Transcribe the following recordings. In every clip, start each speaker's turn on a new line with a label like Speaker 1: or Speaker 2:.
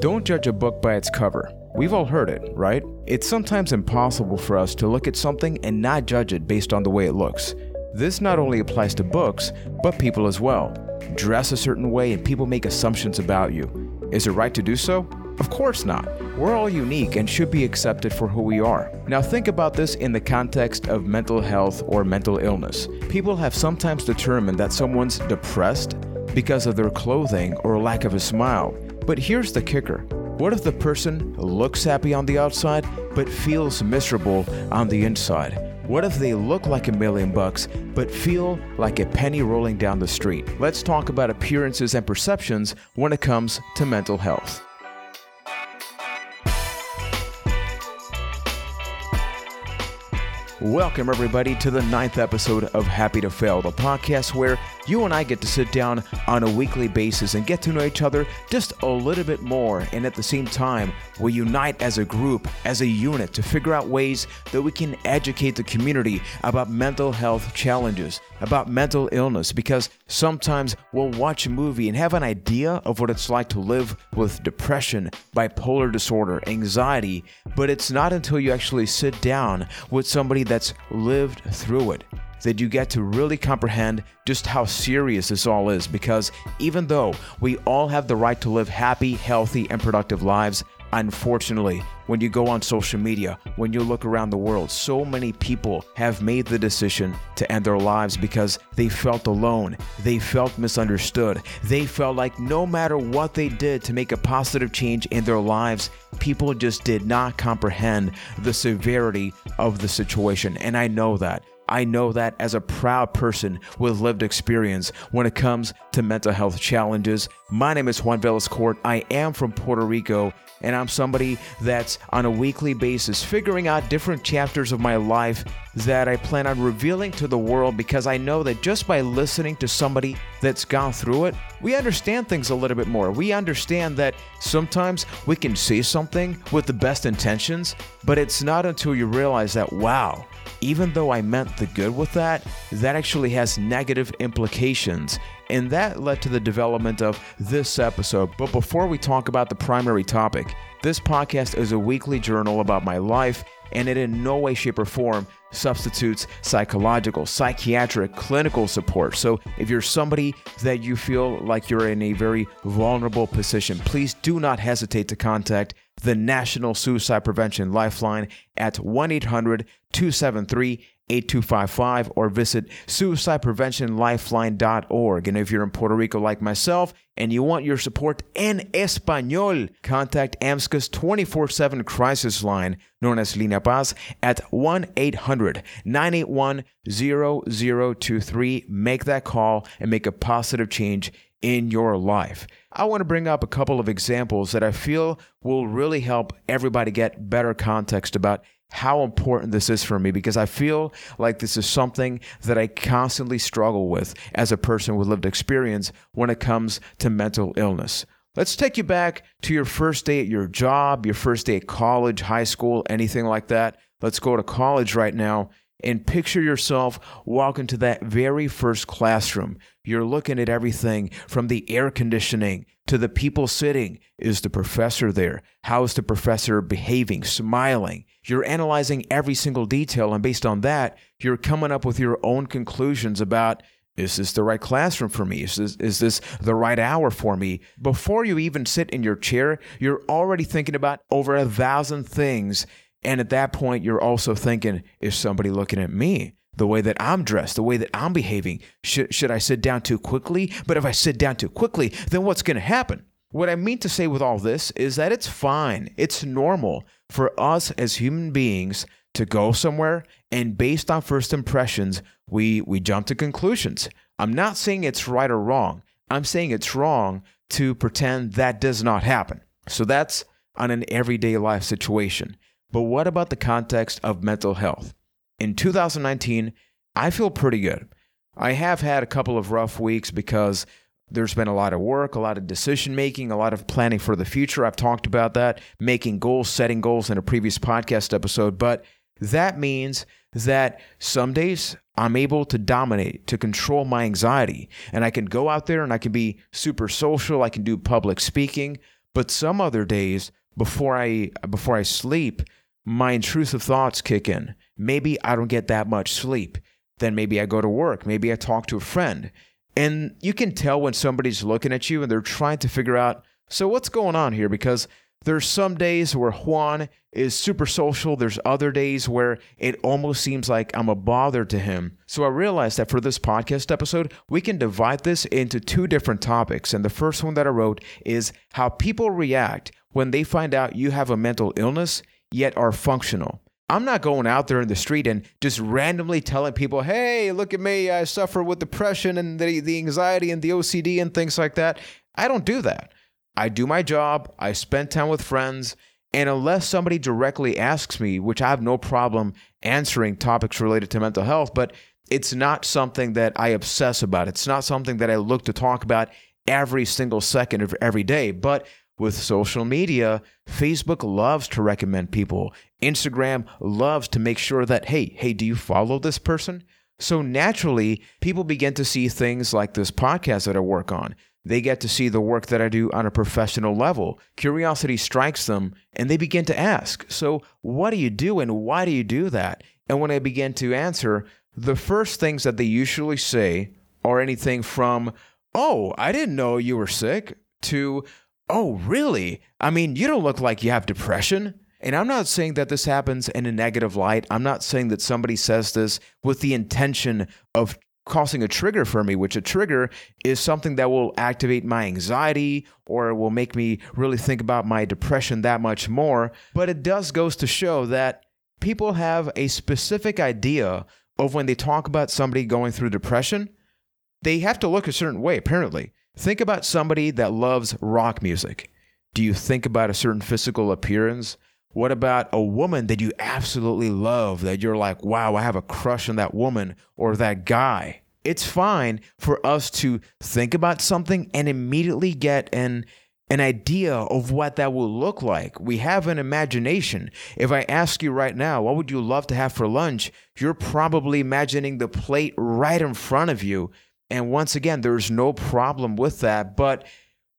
Speaker 1: Don't judge a book by its cover. We've all heard it, right? It's sometimes impossible for us to look at something and not judge it based on the way it looks. This not only applies to books, but people as well. Dress a certain way and people make assumptions about you. Is it right to do so? Of course not. We're all unique and should be accepted for who we are. Now, think about this in the context of mental health or mental illness. People have sometimes determined that someone's depressed because of their clothing or lack of a smile. But here's the kicker what if the person looks happy on the outside but feels miserable on the inside? What if they look like a million bucks but feel like a penny rolling down the street? Let's talk about appearances and perceptions when it comes to mental health. Welcome, everybody, to the ninth episode of Happy to Fail, the podcast where you and I get to sit down on a weekly basis and get to know each other just a little bit more. And at the same time, we unite as a group, as a unit, to figure out ways that we can educate the community about mental health challenges, about mental illness, because sometimes we'll watch a movie and have an idea of what it's like to live with depression, bipolar disorder, anxiety, but it's not until you actually sit down with somebody that's lived through it that you get to really comprehend just how serious this all is because even though we all have the right to live happy, healthy, and productive lives, Unfortunately, when you go on social media, when you look around the world, so many people have made the decision to end their lives because they felt alone, they felt misunderstood, they felt like no matter what they did to make a positive change in their lives, people just did not comprehend the severity of the situation. And I know that. I know that as a proud person with lived experience when it comes to mental health challenges. My name is Juan Velas Court. I am from Puerto Rico, and I'm somebody that's on a weekly basis figuring out different chapters of my life that I plan on revealing to the world because I know that just by listening to somebody that's gone through it, we understand things a little bit more. We understand that sometimes we can say something with the best intentions, but it's not until you realize that, wow, even though I meant the good with that, that actually has negative implications. And that led to the development of this episode. But before we talk about the primary topic, this podcast is a weekly journal about my life, and it in no way, shape, or form substitutes psychological, psychiatric, clinical support. So if you're somebody that you feel like you're in a very vulnerable position, please do not hesitate to contact the National Suicide Prevention Lifeline at 1 800 273 8255 or visit suicidepreventionlifeline.org. And if you're in Puerto Rico like myself and you want your support in Espanol, contact ASSMCA's 24 7 crisis line, known as Línea PAS, at 1 800 981 0023. Make that call and make a positive change in your life. I want to bring up a couple of examples that I feel will really help everybody get better context about how important this is for me because I feel like this is something that I constantly struggle with as a person with lived experience when it comes to mental illness. Let's take you back to your first day at your job, your first day at college, high school, anything like that. Let's go to college right now and picture yourself walking to that very first classroom. You're looking at everything from the air conditioning to the people sitting. Is the professor there? How is the professor behaving, smiling? You're analyzing every single detail, and based on that, you're coming up with your own conclusions about is this the right classroom for me? Is this, is this the right hour for me? Before you even sit in your chair, you're already thinking about over a thousand things and at that point, you're also thinking, is somebody looking at me? The way that I'm dressed, the way that I'm behaving. Should, should I sit down too quickly? But if I sit down too quickly, then what's going to happen? What I mean to say with all this is that it's fine, it's normal for us as human beings to go somewhere and based on first impressions, we, we jump to conclusions. I'm not saying it's right or wrong. I'm saying it's wrong to pretend that does not happen. So that's on an everyday life situation. But what about the context of mental health? In 2019, I feel pretty good. I have had a couple of rough weeks because there's been a lot of work, a lot of decision making, a lot of planning for the future. I've talked about that, making goals, setting goals in a previous podcast episode. But that means that some days I'm able to dominate, to control my anxiety, and I can go out there and I can be super social. I can do public speaking. But some other days before I before I sleep, my intrusive thoughts kick in. Maybe I don't get that much sleep. Then maybe I go to work. Maybe I talk to a friend. And you can tell when somebody's looking at you and they're trying to figure out, so what's going on here? Because there's some days where Juan is super social. There's other days where it almost seems like I'm a bother to him. So I realized that for this podcast episode, we can divide this into two different topics. And the first one that I wrote is how people react when they find out you have a mental illness yet are functional. I'm not going out there in the street and just randomly telling people, hey, look at me, I suffer with depression and the, the anxiety and the OCD and things like that. I don't do that. I do my job, I spend time with friends, and unless somebody directly asks me, which I have no problem answering topics related to mental health, but it's not something that I obsess about. It's not something that I look to talk about every single second of every day. But with social media, Facebook loves to recommend people. Instagram loves to make sure that, hey, hey, do you follow this person? So naturally, people begin to see things like this podcast that I work on. They get to see the work that I do on a professional level. Curiosity strikes them and they begin to ask, So, what do you do and why do you do that? And when I begin to answer, the first things that they usually say are anything from, Oh, I didn't know you were sick, to, Oh, really? I mean, you don't look like you have depression. And I'm not saying that this happens in a negative light. I'm not saying that somebody says this with the intention of causing a trigger for me, which a trigger is something that will activate my anxiety or will make me really think about my depression that much more. But it does goes to show that people have a specific idea of when they talk about somebody going through depression, they have to look a certain way, apparently. Think about somebody that loves rock music. Do you think about a certain physical appearance? What about a woman that you absolutely love that you're like, wow, I have a crush on that woman or that guy? It's fine for us to think about something and immediately get an an idea of what that will look like. We have an imagination. If I ask you right now, what would you love to have for lunch? You're probably imagining the plate right in front of you. And once again, there's no problem with that. But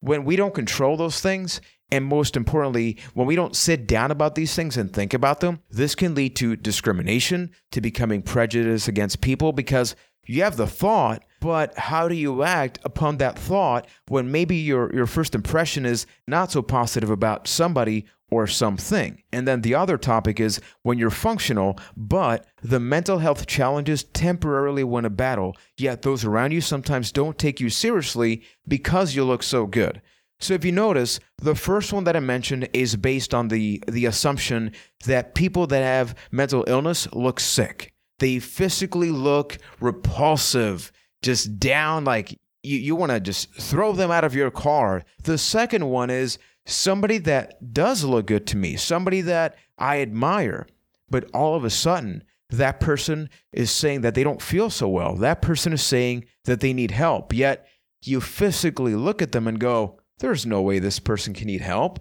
Speaker 1: when we don't control those things, and most importantly, when we don't sit down about these things and think about them, this can lead to discrimination, to becoming prejudiced against people because you have the thought, but how do you act upon that thought when maybe your, your first impression is not so positive about somebody or something? And then the other topic is when you're functional, but the mental health challenges temporarily win a battle, yet those around you sometimes don't take you seriously because you look so good. So if you notice, the first one that I mentioned is based on the the assumption that people that have mental illness look sick. They physically look repulsive, just down like you, you want to just throw them out of your car. The second one is somebody that does look good to me, somebody that I admire, but all of a sudden that person is saying that they don't feel so well. That person is saying that they need help. Yet you physically look at them and go, there's no way this person can need help.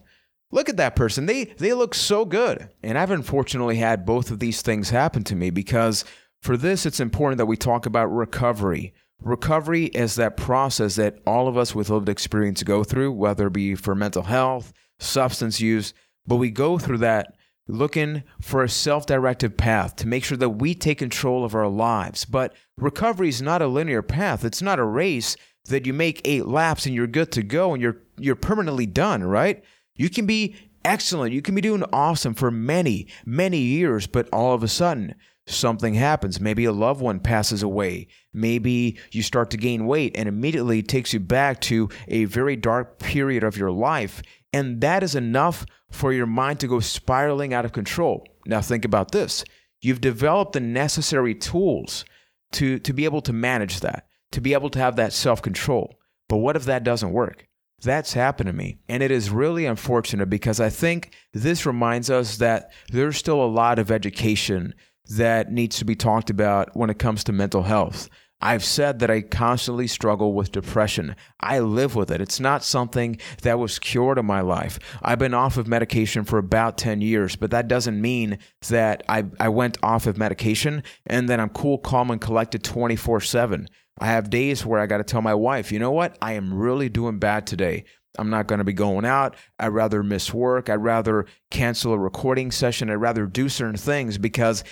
Speaker 1: Look at that person. They they look so good. And I've unfortunately had both of these things happen to me because for this it's important that we talk about recovery. Recovery is that process that all of us with lived experience go through, whether it be for mental health, substance use, but we go through that looking for a self directed path to make sure that we take control of our lives. But recovery is not a linear path, it's not a race that you make eight laps and you're good to go and you're you're permanently done, right? You can be excellent, you can be doing awesome for many, many years, but all of a sudden something happens. Maybe a loved one passes away. Maybe you start to gain weight and immediately takes you back to a very dark period of your life. And that is enough for your mind to go spiraling out of control. Now, think about this you've developed the necessary tools to, to be able to manage that to be able to have that self control. But what if that doesn't work? That's happened to me. And it is really unfortunate because I think this reminds us that there's still a lot of education that needs to be talked about when it comes to mental health. I've said that I constantly struggle with depression. I live with it. It's not something that was cured in my life. I've been off of medication for about 10 years, but that doesn't mean that I, I went off of medication and then I'm cool, calm, and collected 24 7. I have days where I got to tell my wife, you know what? I am really doing bad today. I'm not going to be going out. I'd rather miss work. I'd rather cancel a recording session. I'd rather do certain things because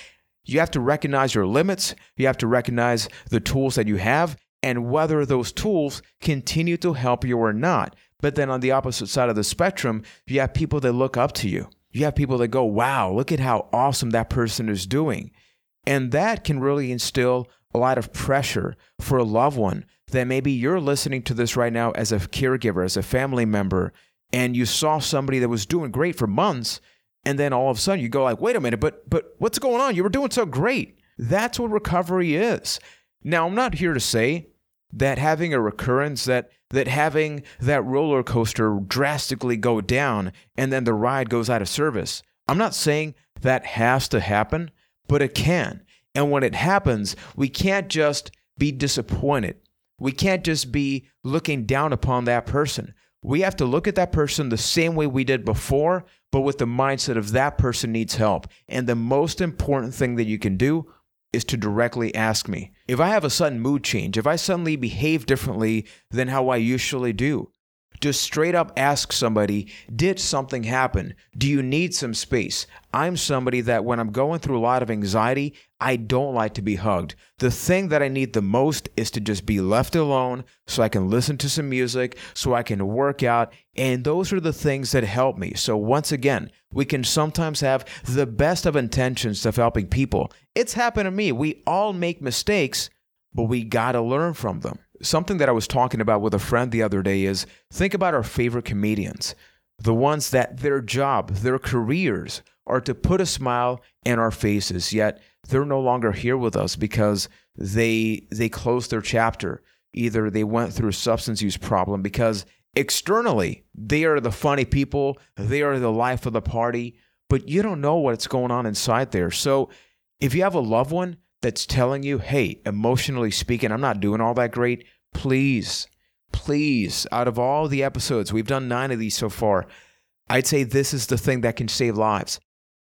Speaker 1: you have to recognize your limits. You have to recognize the tools that you have and whether those tools continue to help you or not. But then on the opposite side of the spectrum, you have people that look up to you. You have people that go, wow, look at how awesome that person is doing. And that can really instill a lot of pressure for a loved one that maybe you're listening to this right now as a caregiver, as a family member, and you saw somebody that was doing great for months, and then all of a sudden you go like, wait a minute, but but what's going on? You were doing so great. That's what recovery is. Now, I'm not here to say that having a recurrence that that having that roller coaster drastically go down and then the ride goes out of service. I'm not saying that has to happen, but it can. And when it happens, we can't just be disappointed. We can't just be looking down upon that person. We have to look at that person the same way we did before, but with the mindset of that person needs help. And the most important thing that you can do is to directly ask me. If I have a sudden mood change, if I suddenly behave differently than how I usually do, just straight up ask somebody, did something happen? Do you need some space? I'm somebody that when I'm going through a lot of anxiety, I don't like to be hugged. The thing that I need the most is to just be left alone so I can listen to some music, so I can work out. And those are the things that help me. So, once again, we can sometimes have the best of intentions of helping people. It's happened to me. We all make mistakes, but we got to learn from them. Something that I was talking about with a friend the other day is think about our favorite comedians, the ones that their job, their careers are to put a smile in our faces, yet they're no longer here with us because they they closed their chapter. Either they went through a substance use problem because externally they are the funny people, they are the life of the party, but you don't know what's going on inside there. So if you have a loved one that's telling you, hey, emotionally speaking, I'm not doing all that great, please, please, out of all the episodes, we've done nine of these so far, I'd say this is the thing that can save lives.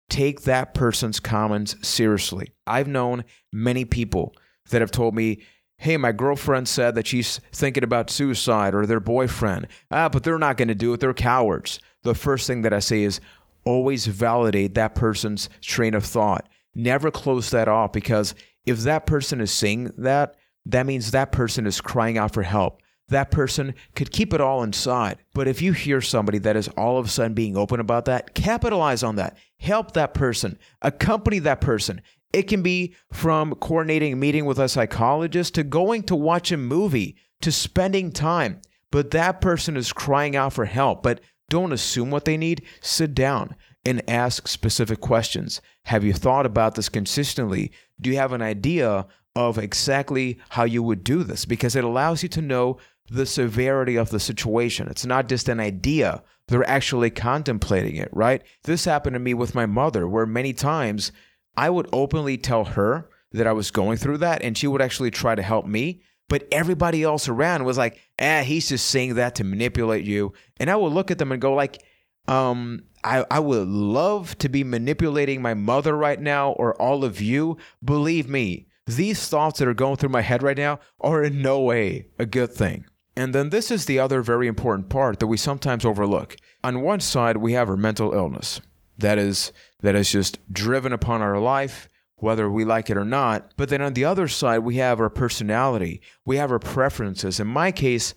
Speaker 1: Take that person's comments seriously. I've known many people that have told me, hey, my girlfriend said that she's thinking about suicide or their boyfriend. Ah, but they're not going to do it. They're cowards. The first thing that I say is always validate that person's train of thought never close that off because if that person is saying that, that means that person is crying out for help. That person could keep it all inside. But if you hear somebody that is all of a sudden being open about that, capitalize on that. Help that person. Accompany that person. It can be from coordinating a meeting with a psychologist to going to watch a movie to spending time. But that person is crying out for help. But don't assume what they need. Sit down and ask specific questions. Have you thought about this consistently? Do you have an idea of exactly how you would do this? Because it allows you to know the severity of the situation. It's not just an idea, they're actually contemplating it, right? This happened to me with my mother, where many times I would openly tell her that I was going through that, and she would actually try to help me. But everybody else around was like, "Ah, he's just saying that to manipulate you." And I would look at them and go, "Like, um, I, I would love to be manipulating my mother right now or all of you. Believe me, these thoughts that are going through my head right now are in no way a good thing. And then this is the other very important part that we sometimes overlook. On one side, we have our mental illness. That is that is just driven upon our life, whether we like it or not. But then on the other side, we have our personality. We have our preferences. In my case,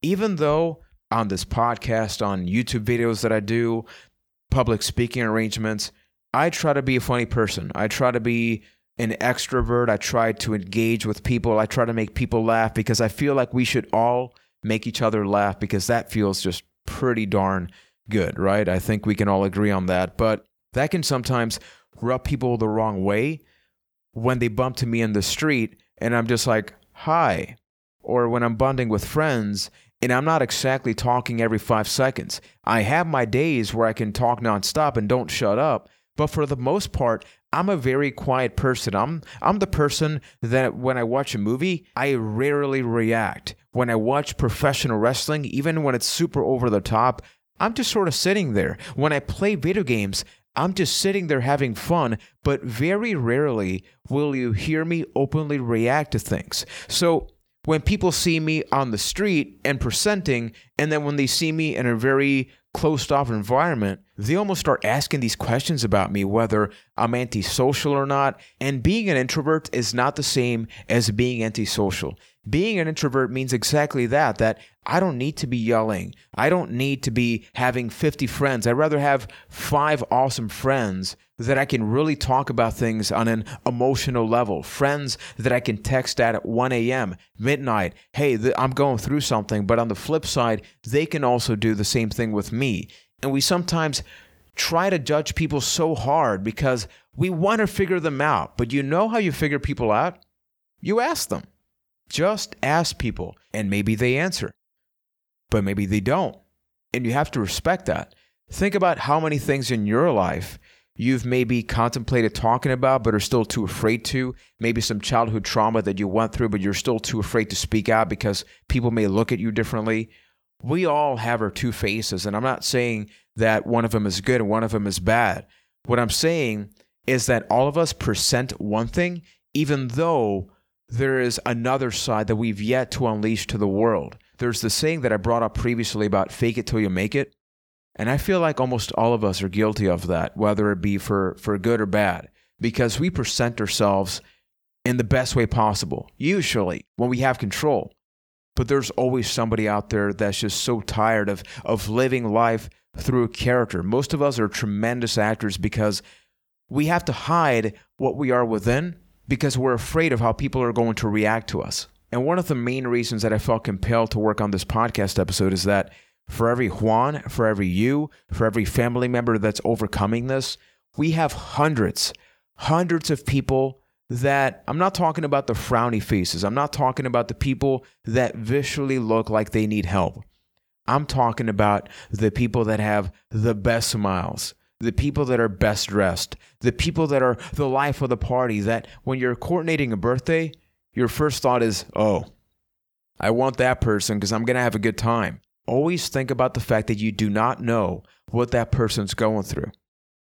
Speaker 1: even though on this podcast, on YouTube videos that I do, public speaking arrangements, I try to be a funny person. I try to be an extrovert. I try to engage with people. I try to make people laugh because I feel like we should all make each other laugh because that feels just pretty darn good, right? I think we can all agree on that. But that can sometimes rub people the wrong way when they bump to me in the street and I'm just like, hi. Or when I'm bonding with friends and I'm not exactly talking every five seconds. I have my days where I can talk nonstop and don't shut up, but for the most part, I'm a very quiet person. I'm I'm the person that when I watch a movie, I rarely react. When I watch professional wrestling, even when it's super over the top, I'm just sort of sitting there. When I play video games, I'm just sitting there having fun, but very rarely will you hear me openly react to things. So when people see me on the street and presenting, and then when they see me in a very closed off environment, they almost start asking these questions about me, whether I'm antisocial or not. And being an introvert is not the same as being antisocial. Being an introvert means exactly that, that I don't need to be yelling. I don't need to be having 50 friends. I'd rather have five awesome friends that I can really talk about things on an emotional level. Friends that I can text at 1 a.m., midnight. Hey, th- I'm going through something. But on the flip side, they can also do the same thing with me. And we sometimes try to judge people so hard because we want to figure them out. But you know how you figure people out? You ask them. Just ask people, and maybe they answer, but maybe they don't. And you have to respect that. Think about how many things in your life you've maybe contemplated talking about but are still too afraid to. Maybe some childhood trauma that you went through, but you're still too afraid to speak out because people may look at you differently. We all have our two faces, and I'm not saying that one of them is good and one of them is bad. What I'm saying is that all of us present one thing, even though there is another side that we've yet to unleash to the world. There's the saying that I brought up previously about fake it till you make it. And I feel like almost all of us are guilty of that, whether it be for, for good or bad, because we present ourselves in the best way possible, usually when we have control. But there's always somebody out there that's just so tired of, of living life through a character. Most of us are tremendous actors because we have to hide what we are within because we're afraid of how people are going to react to us. And one of the main reasons that I felt compelled to work on this podcast episode is that for every Juan, for every you, for every family member that's overcoming this, we have hundreds, hundreds of people that I'm not talking about the frowny faces. I'm not talking about the people that visually look like they need help. I'm talking about the people that have the best smiles, the people that are best dressed, the people that are the life of the party, that when you're coordinating a birthday, your first thought is, oh, I want that person because I'm going to have a good time. Always think about the fact that you do not know what that person's going through.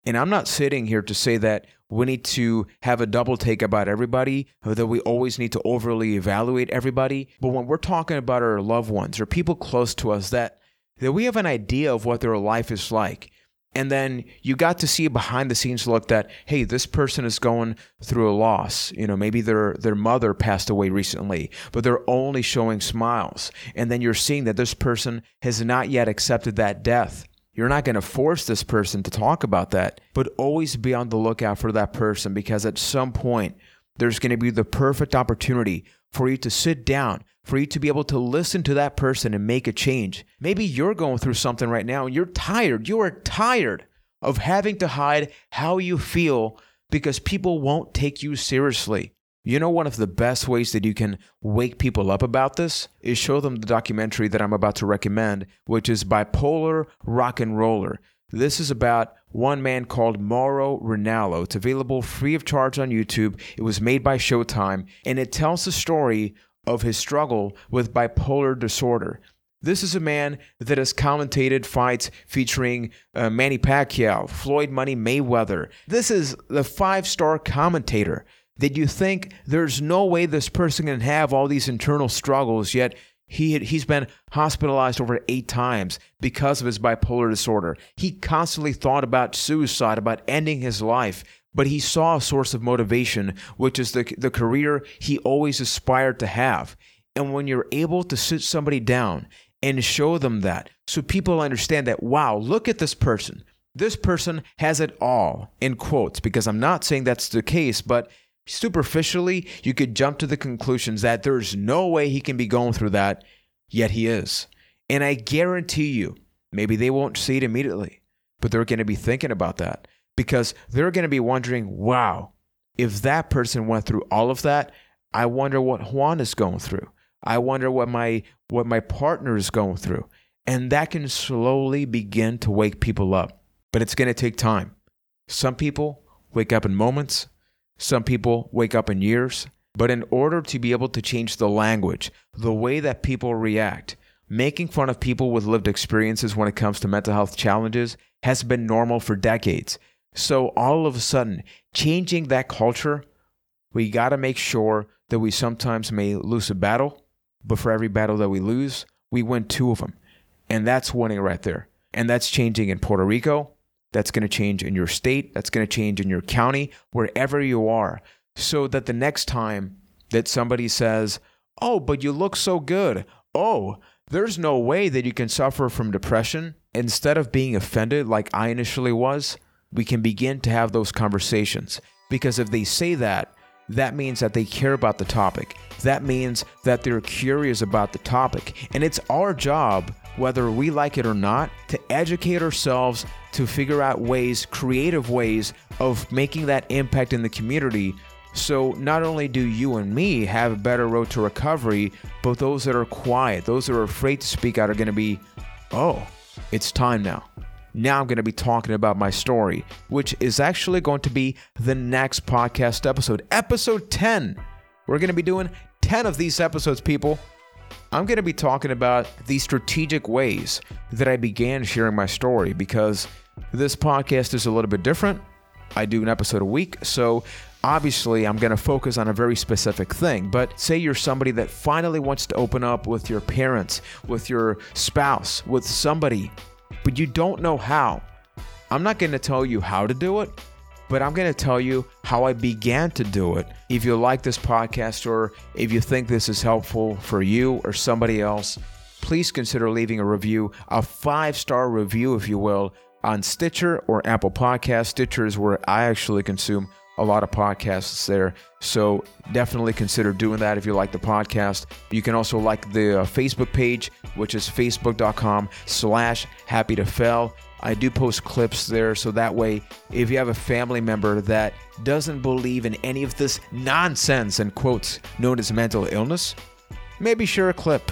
Speaker 1: And I'm not sitting here to say that we need to have a double take about everybody, or that we always need to overly evaluate everybody. But when we're talking about our loved ones or people close to us, that, that we have an idea of what their life is like. And then you got to see behind the scenes look that hey this person is going through a loss. You know maybe their their mother passed away recently but they're only showing smiles. And then you're seeing that this person has not yet accepted that death you're not going to force this person to talk about that but always be on the lookout for that person because at some point there's going to be the perfect opportunity for you to sit down for you to be able to listen to that person and make a change. Maybe you're going through something right now and you're tired. You are tired of having to hide how you feel because people won't take you seriously. You know, one of the best ways that you can wake people up about this is show them the documentary that I'm about to recommend, which is Bipolar Rock and Roller. This is about one man called Mauro Ranallo. It's available free of charge on YouTube. It was made by Showtime, and it tells the story of his struggle with bipolar disorder. This is a man that has commentated fights featuring uh, Manny Pacquiao, Floyd Money Mayweather. This is the five star commentator that you think there's no way this person can have all these internal struggles, yet he he's been hospitalized over eight times because of his bipolar disorder. He constantly thought about suicide, about ending his life, but he saw a source of motivation, which is the, the career he always aspired to have. And when you're able to sit somebody down and show them that, so people understand that, wow, look at this person. This person has it all, in quotes, because I'm not saying that's the case, but superficially, you could jump to the conclusions that there's no way he can be going through that, yet he is. And I guarantee you, maybe they won't see it immediately, but they're going to be thinking about that because they're going to be wondering, wow, if that person went through all of that, I wonder what Juan is going through. I wonder what my what my partner is going through. And that can slowly begin to wake people up. But it's going to take time. Some people wake up in moments, some people wake up in years. But in order to be able to change the language, the way that people react, making fun of people with lived experiences when it comes to mental health challenges has been normal for decades. So all of a sudden, changing that culture, we got to make sure that we sometimes may lose a battle, but for every battle that we lose, we win two of them. And that's winning right there. And that's changing in Puerto Rico. That's going to change in your state. That's going to change in your county, wherever you are. So that the next time that somebody says, Oh, but you look so good. Oh, there's no way that you can suffer from depression. Instead of being offended like I initially was, we can begin to have those conversations. Because if they say that, that means that they care about the topic. That means that they're curious about the topic. And it's our job, whether we like it or not, to educate ourselves to figure out ways, creative ways of making that impact in the community. So not only do you and me have a better road to recovery, but those that are quiet, those that are afraid to speak out are going to be, oh, it's time now. Now I'm going to be talking about my story, which is actually going to be the next podcast episode, episode 10. We're going to be doing 10 of these episodes, people. I'm going to be talking about the strategic ways that I began sharing my story because this podcast is a little bit different. I do an episode a week, so obviously I'm going to focus on a very specific thing. But say you're somebody that finally wants to open up with your parents, with your spouse, with somebody but you don't know how. I'm not going to tell you how to do it, but I'm going to tell you how I began to do it. If you like this podcast or if you think this is helpful for you or somebody else, please consider leaving a review, a five star review, if you will, on Stitcher or Apple Podcast. Stitcher is where I actually consume a lot of podcasts there. So definitely consider doing that if you like the podcast. You can also like the uh, Facebook page, which is facebook.com slash happy to fail. I do post clips there so that way if you have a family member that doesn't believe in any of this nonsense and quotes known as mental illness, maybe share a clip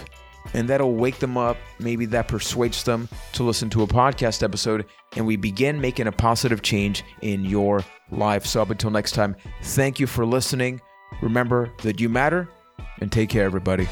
Speaker 1: and that'll wake them up. Maybe that persuades them to listen to a podcast episode, and we begin making a positive change in your life. So, until next time, thank you for listening. Remember that you matter, and take care, everybody.